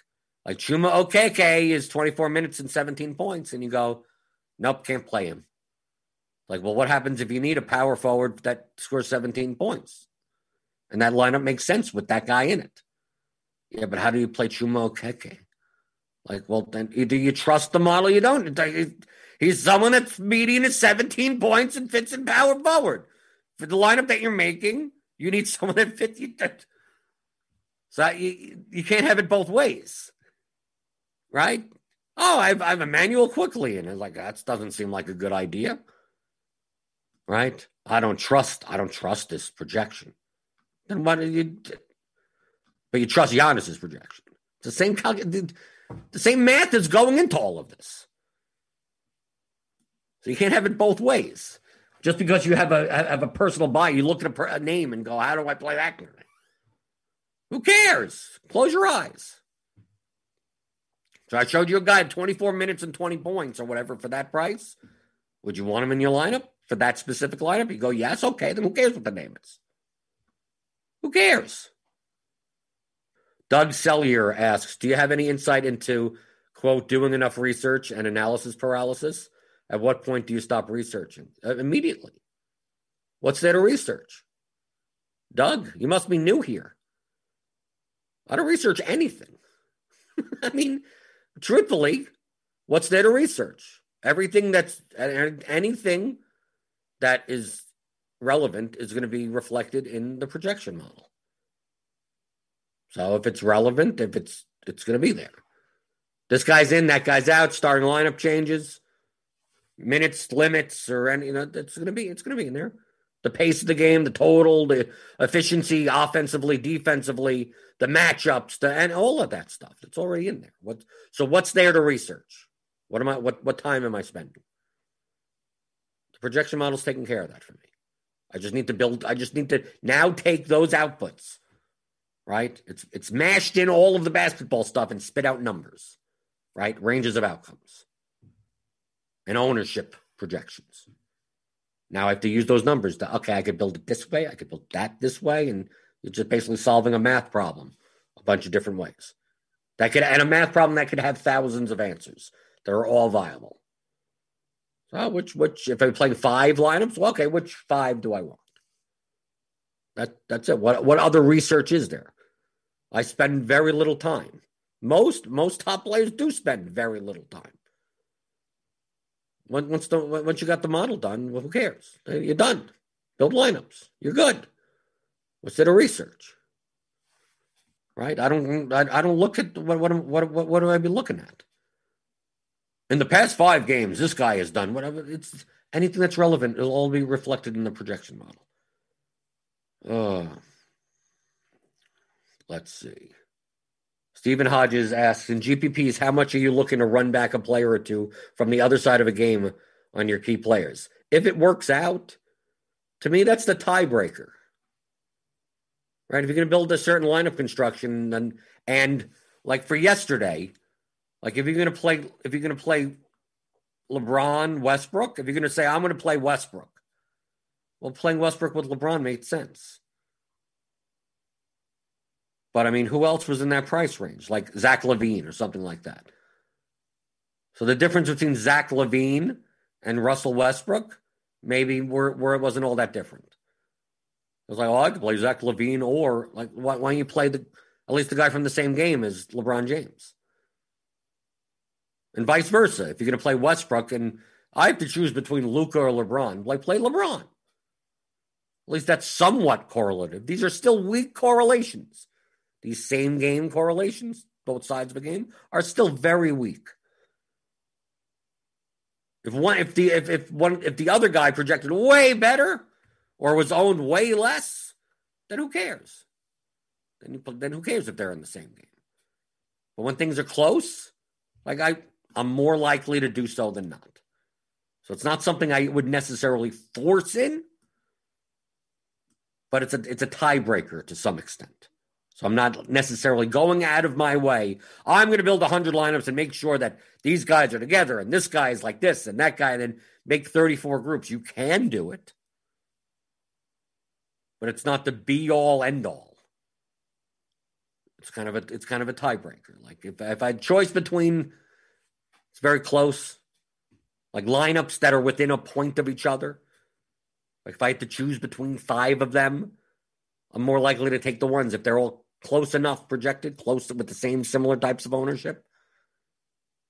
like Chuma Okeke is 24 minutes and 17 points, and you go, nope, can't play him. Like, well, what happens if you need a power forward that scores 17 points? And that lineup makes sense with that guy in it. Yeah, but how do you play Chuma Okeke? Like, well, then either you trust the model, you don't. He's someone that's meeting his 17 points and fits in power forward. For the lineup that you're making, you need (laughs) someone that fits you. So you, you can't have it both ways, right? Oh, I've, I've Immanuel Quickley, and it's like that doesn't seem like a good idea right? I don't trust. I don't trust this projection. Then why do you? But you trust Giannis's projection. It's the same the, the same math is going into all of this. So you can't have it both ways. Just because you have a have a personal buy, you look at a, a name and go, "How do I play that guy?" Who cares? Close your eyes. So I showed you a guy at 24 minutes and 20 points or whatever for that price. Would you want him in your lineup? for that specific lineup? You go, yes, okay, then who cares what the name is? Who cares? Doug Sellier asks, do you have any insight into, quote, doing enough research and analysis paralysis? At what point do you stop researching? Uh, immediately. What's there to research? Doug, you must be new here. I don't research anything. (laughs) I mean, truthfully, what's there to research? Everything that's anything that is relevant is going to be reflected in the projection model. So if it's relevant, if it's it's going to be there. This guy's in, that guy's out. Starting lineup changes, minutes limits, or any you know, it's going to be it's going to be in there. The pace of the game, the total, the efficiency, offensively, defensively, the matchups, the, and all of that stuff. It's already in there. What? So what's there to research? What am I? What what time am I spending? The projection model's taking care of that for me. I just need to build. I just need to now take those outputs. Right? It's it's mashed in all of the basketball stuff and spit out numbers. Right? Ranges of outcomes and ownership projections. Now I have to use those numbers to okay, I could build it this way, I could build that this way, and you're just basically solving a math problem a bunch of different ways. That could and a math problem that could have thousands of answers that are all viable. So oh, which which if I'm playing five lineups, well, okay, which five do I want? That that's it. What what other research is there? I spend very little time. Most most top players do spend very little time. Once the once you got the model done, well, who cares? You're done. Build lineups. You're good. What's it a research? Right? I don't. I, I don't look at what what what what what do I be looking at? In the past five games, this guy has done whatever. It's anything that's relevant. It'll all be reflected in the projection model. Uh, let's see. Stephen Hodges asks in GPPs, how much are you looking to run back a player or two from the other side of a game on your key players? If it works out, to me, that's the tiebreaker. Right? If you're going to build a certain line of construction, and and like for yesterday, like if you're going to play, if you're going to play LeBron, Westbrook, if you're going to say I'm going to play Westbrook, well, playing Westbrook with LeBron made sense. But I mean, who else was in that price range? Like Zach LaVine or something like that. So the difference between Zach LaVine and Russell Westbrook, maybe where, where it wasn't all that different. It was like, oh, I could play Zach LaVine or like, why, why don't you play the at least the guy from the same game as LeBron James? And vice versa. If you're going to play Westbrook, and I have to choose between Luka or LeBron, like play LeBron. At least that's somewhat correlative. These are still weak correlations these same game correlations, both sides of a game, are still very weak. If one, if the if, if one if the other guy projected way better or was owned way less, then who cares? Then you, then who cares if they're in the same game? But when things are close, like I, I'm more likely to do so than not. So it's not something I would necessarily force in, but it's a it's a tiebreaker to some extent. So I'm not necessarily going out of my way. I'm going to build 100 lineups and make sure that these guys are together and this guy is like this and that guy, and then make 34 groups. You can do it, but it's not the be all end all. It's kind of a it's kind of a tiebreaker. Like if if I had choice between, it's very close, like lineups that are within a point of each other. Like if I had to choose between five of them, I'm more likely to take the ones if they're all close enough projected, close with the same similar types of ownership.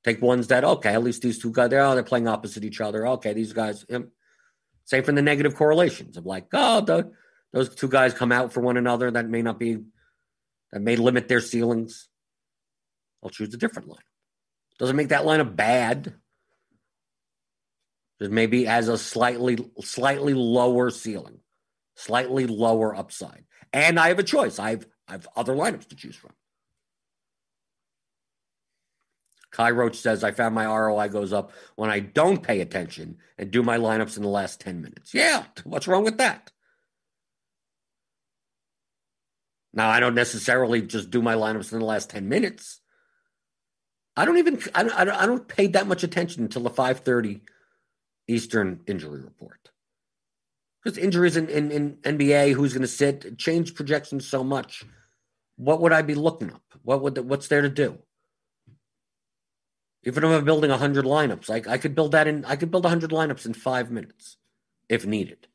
Take ones that okay, at least these two guys they're oh, they're playing opposite each other. Okay, these guys. same from the negative correlations of like oh the, those two guys come out for one another that may not be that may limit their ceilings. I'll choose a different line. Doesn't make that line a bad. Just maybe has a slightly slightly lower ceiling, slightly lower upside. And I have a choice. I've I have other lineups to choose from. Kai Roach says, I found my ROI goes up when I don't pay attention and do my lineups in the last 10 minutes. Yeah, what's wrong with that? Now, I don't necessarily just do my lineups in the last 10 minutes. I don't even, I don't, I don't pay that much attention until the 530 Eastern injury report. Because injuries in, in, in NBA, who's going to sit, change projections so much what would I be looking up? What would the, what's there to do? Even if I'm building hundred lineups, I, I could build that in. I could build hundred lineups in five minutes, if needed.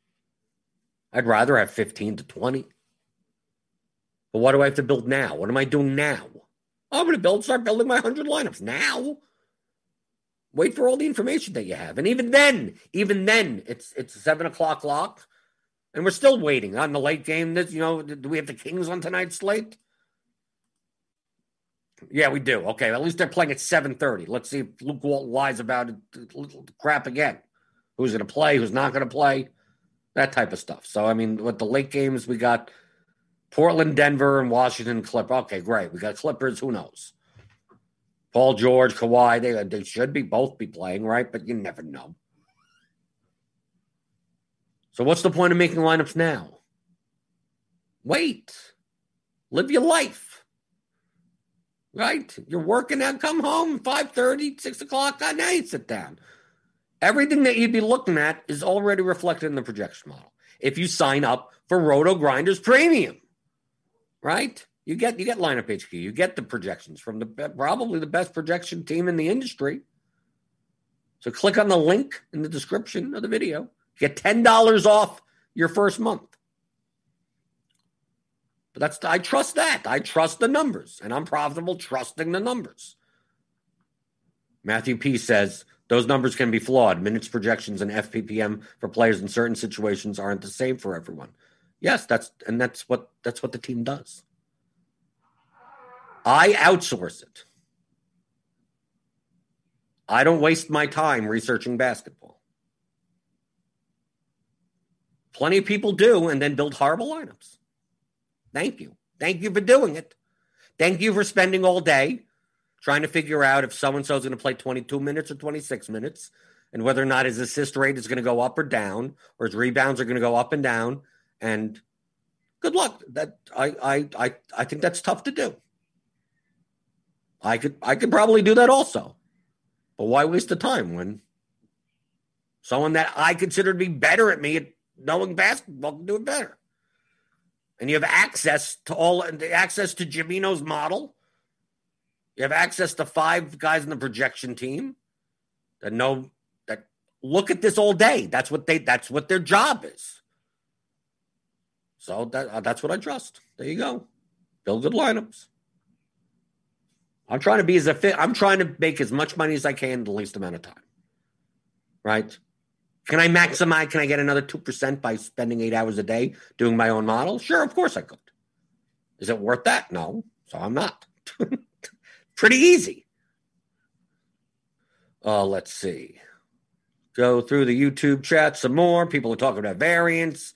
I'd rather have fifteen to twenty. But what do I have to build now? What am I doing now? Oh, I'm going to build, start building my hundred lineups now. Wait for all the information that you have, and even then, even then, it's it's seven o'clock lock, and we're still waiting on the late game. This, you know, do we have the Kings on tonight's slate? Yeah, we do. Okay, at least they're playing at 7:30. Let's see if Luke Walton lies about it, crap again. Who's going to play? Who's not going to play? that type of stuff. So, I mean, with the late games, we got Portland, Denver, and Washington Clip. Okay, great. We got Clippers. Who knows? Paul George, Kawhi, they, they should be both be playing, right? But you never know. So, what's the point of making lineups now? Wait. Live your life. Right? You're working out, come home, 5.30, 6 o'clock, at night, sit down. Everything that you'd be looking at is already reflected in the projection model. If you sign up for Roto Grinders Premium, right? You get you get lineup HQ, you get the projections from the probably the best projection team in the industry. So click on the link in the description of the video. Get ten dollars off your first month. But that's I trust that. I trust the numbers, and I'm profitable trusting the numbers. Matthew P says those numbers can be flawed. Minutes projections and FPPM for players in certain situations aren't the same for everyone. Yes, that's and that's what that's what the team does. I outsource it. I don't waste my time researching basketball. Plenty of people do and then build horrible lineups. Thank you. Thank you for doing it. Thank you for spending all day trying to figure out if so and so is going to play 22 minutes or 26 minutes and whether or not his assist rate is going to go up or down or his rebounds are going to go up and down and good luck that I, I i i think that's tough to do i could i could probably do that also but why waste the time when someone that i consider to be better at me at knowing basketball can do it better and you have access to all access to Jimino's model you have access to five guys in the projection team that know that look at this all day. That's what they. That's what their job is. So that that's what I trust. There you go. Build good lineups. I'm trying to be as efficient. I'm trying to make as much money as I can in the least amount of time. Right? Can I maximize? Can I get another two percent by spending eight hours a day doing my own model? Sure, of course I could. Is it worth that? No. So I'm not. (laughs) Pretty easy. Uh, let's see. Go through the YouTube chat some more. People are talking about variance,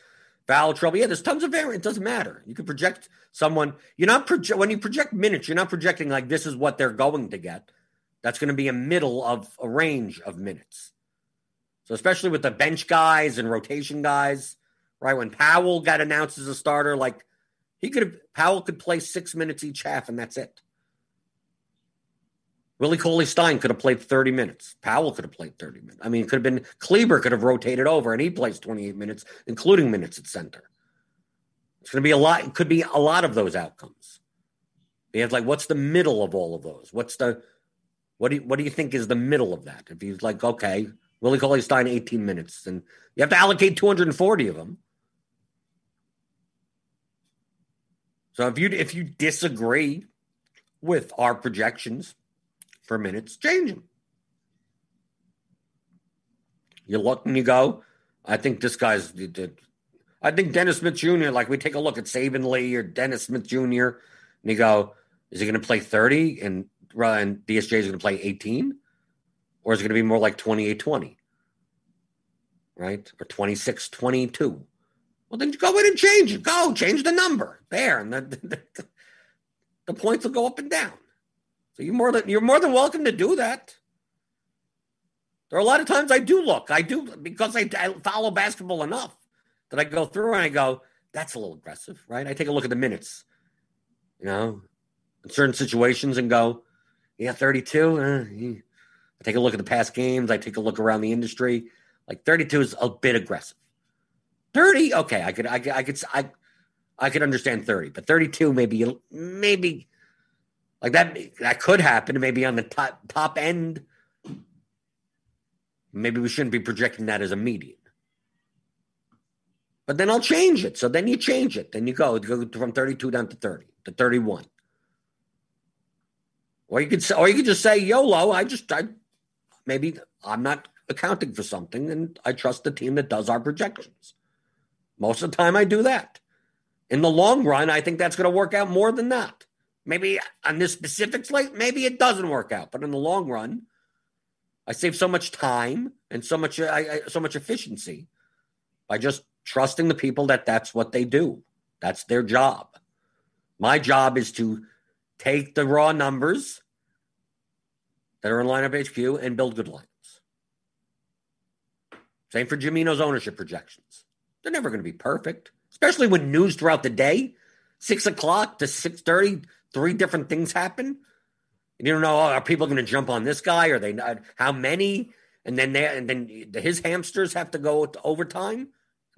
foul trouble. Yeah, there's tons of variance. It doesn't matter. You can project someone. You're not project when you project minutes. You're not projecting like this is what they're going to get. That's going to be a middle of a range of minutes. So especially with the bench guys and rotation guys, right? When Powell got announced as a starter, like he could have Powell could play six minutes each half, and that's it. Willie Cauley Stein could have played 30 minutes. Powell could have played 30 minutes. I mean, it could have been Kleber could have rotated over and he plays 28 minutes, including minutes at center. It's going to be a lot. It could be a lot of those outcomes. You have like, what's the middle of all of those? What's the, what do you, what do you think is the middle of that? If he's like, okay, Willie Cauley Stein, 18 minutes, and you have to allocate 240 of them. So if you if you disagree with our projections, for minutes, change them. You look and you go, I think this guy's. I think Dennis Smith Jr. Like we take a look at Saben Lee or Dennis Smith Jr. and you go, is he going to play thirty and and DSJ is going to play eighteen, or is it going to be more like 28-20? right? Or 26-22. Well, then you go in and change it. Go change the number there, and the, (laughs) the, the points will go up and down. So you're more than you're more than welcome to do that. There are a lot of times I do look. I do because I, I follow basketball enough that I go through and I go, that's a little aggressive, right? I take a look at the minutes, you know, in certain situations and go, yeah, 32. Eh, I take a look at the past games. I take a look around the industry. Like 32 is a bit aggressive. 30, okay, I could, I could, I could, I, I could understand 30, but 32 maybe, maybe like that that could happen maybe on the top top end. Maybe we shouldn't be projecting that as a median. But then I'll change it. So then you change it. Then you go, you go from 32 down to 30 to 31. Or you could say, or you could just say YOLO. I just I maybe I'm not accounting for something and I trust the team that does our projections. Most of the time I do that. In the long run, I think that's going to work out more than that. Maybe on this specific slate, maybe it doesn't work out, but in the long run, I save so much time and so much I, I, so much efficiency by just trusting the people that that's what they do. That's their job. My job is to take the raw numbers that are in lineup HQ and build good lines. Same for Jimino's ownership projections. They're never going to be perfect, especially when news throughout the day, six o'clock to six thirty, three different things happen. You don't know, oh, are people going to jump on this guy? Are they not? How many? And then they, and then his hamsters have to go to overtime.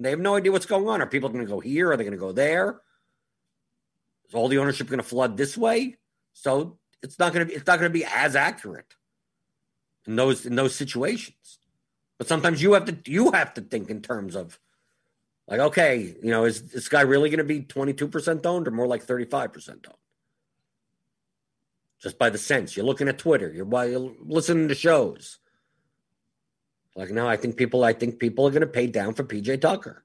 They have no idea what's going on. Are people going to go here? Are they going to go there? Is all the ownership going to flood this way? So it's not going to be it's not going to be as accurate in those in those situations. But sometimes you have to you have to think in terms of like, okay, you know, is this guy really going to be 22% owned or more like 35% owned? Just by the sense. You're looking at Twitter, you're, you're listening to shows. Like, now, I think people, I think people are going to pay down for PJ Tucker.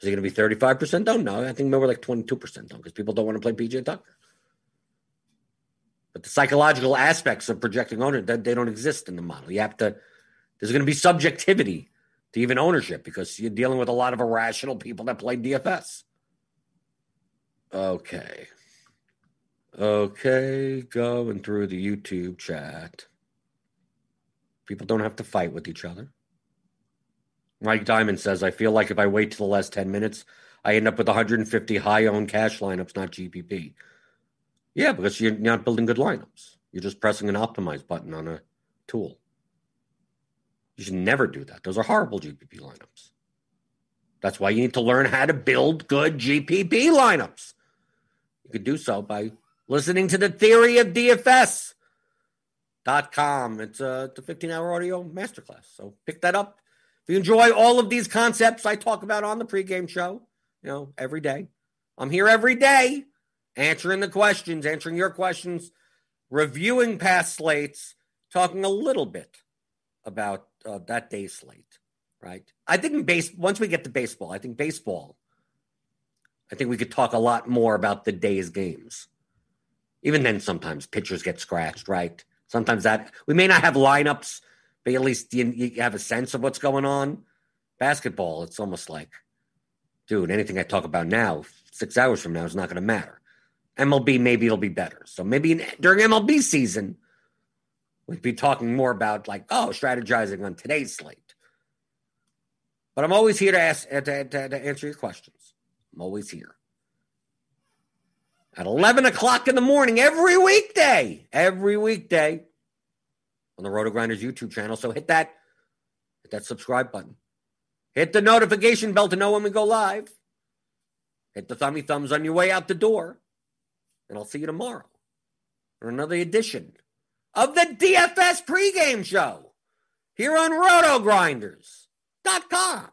Is he going to be 35% owned? No, I think maybe like 22% owned because people don't want to play PJ Tucker. But the psychological aspects of projecting owner, they don't exist in the model. You have to, there's going to be subjectivity to even ownership because you're dealing with a lot of irrational people that play DFS. Okay. Okay, going through the YouTube chat. People don't have to fight with each other. Mike Diamond says, I feel like if I wait to the last 10 minutes, I end up with 150 high owned cash lineups, not GPP. Yeah, because you're not building good lineups. You're just pressing an optimize button on a tool. You should never do that. Those are horrible GPP lineups. That's why you need to learn how to build good GPP lineups. You could do so by listening to the theory of DFS. Dot com. It's a, it's a 15 hour audio masterclass. So pick that up. If you enjoy all of these concepts I talk about on the pregame show, you know, every day, I'm here every day answering the questions, answering your questions, reviewing past slates, talking a little bit about uh, that day slate, right? I think in base once we get to baseball, I think baseball. I think we could talk a lot more about the day's games. Even then, sometimes pitchers get scratched, right? Sometimes that we may not have lineups, but at least you, you have a sense of what's going on. Basketball, it's almost like, dude, anything I talk about now, six hours from now, is not going to matter. MLB, maybe it'll be better. So maybe in, during MLB season, We'd be talking more about like, oh, strategizing on today's slate. But I'm always here to ask to, to, to answer your questions. I'm always here. At 11 o'clock in the morning, every weekday, every weekday on the Roto Grinders YouTube channel. So hit that, hit that subscribe button. Hit the notification bell to know when we go live. Hit the thummy thumbs on your way out the door. And I'll see you tomorrow for another edition of the DFS pregame show here on rotogrinders.com.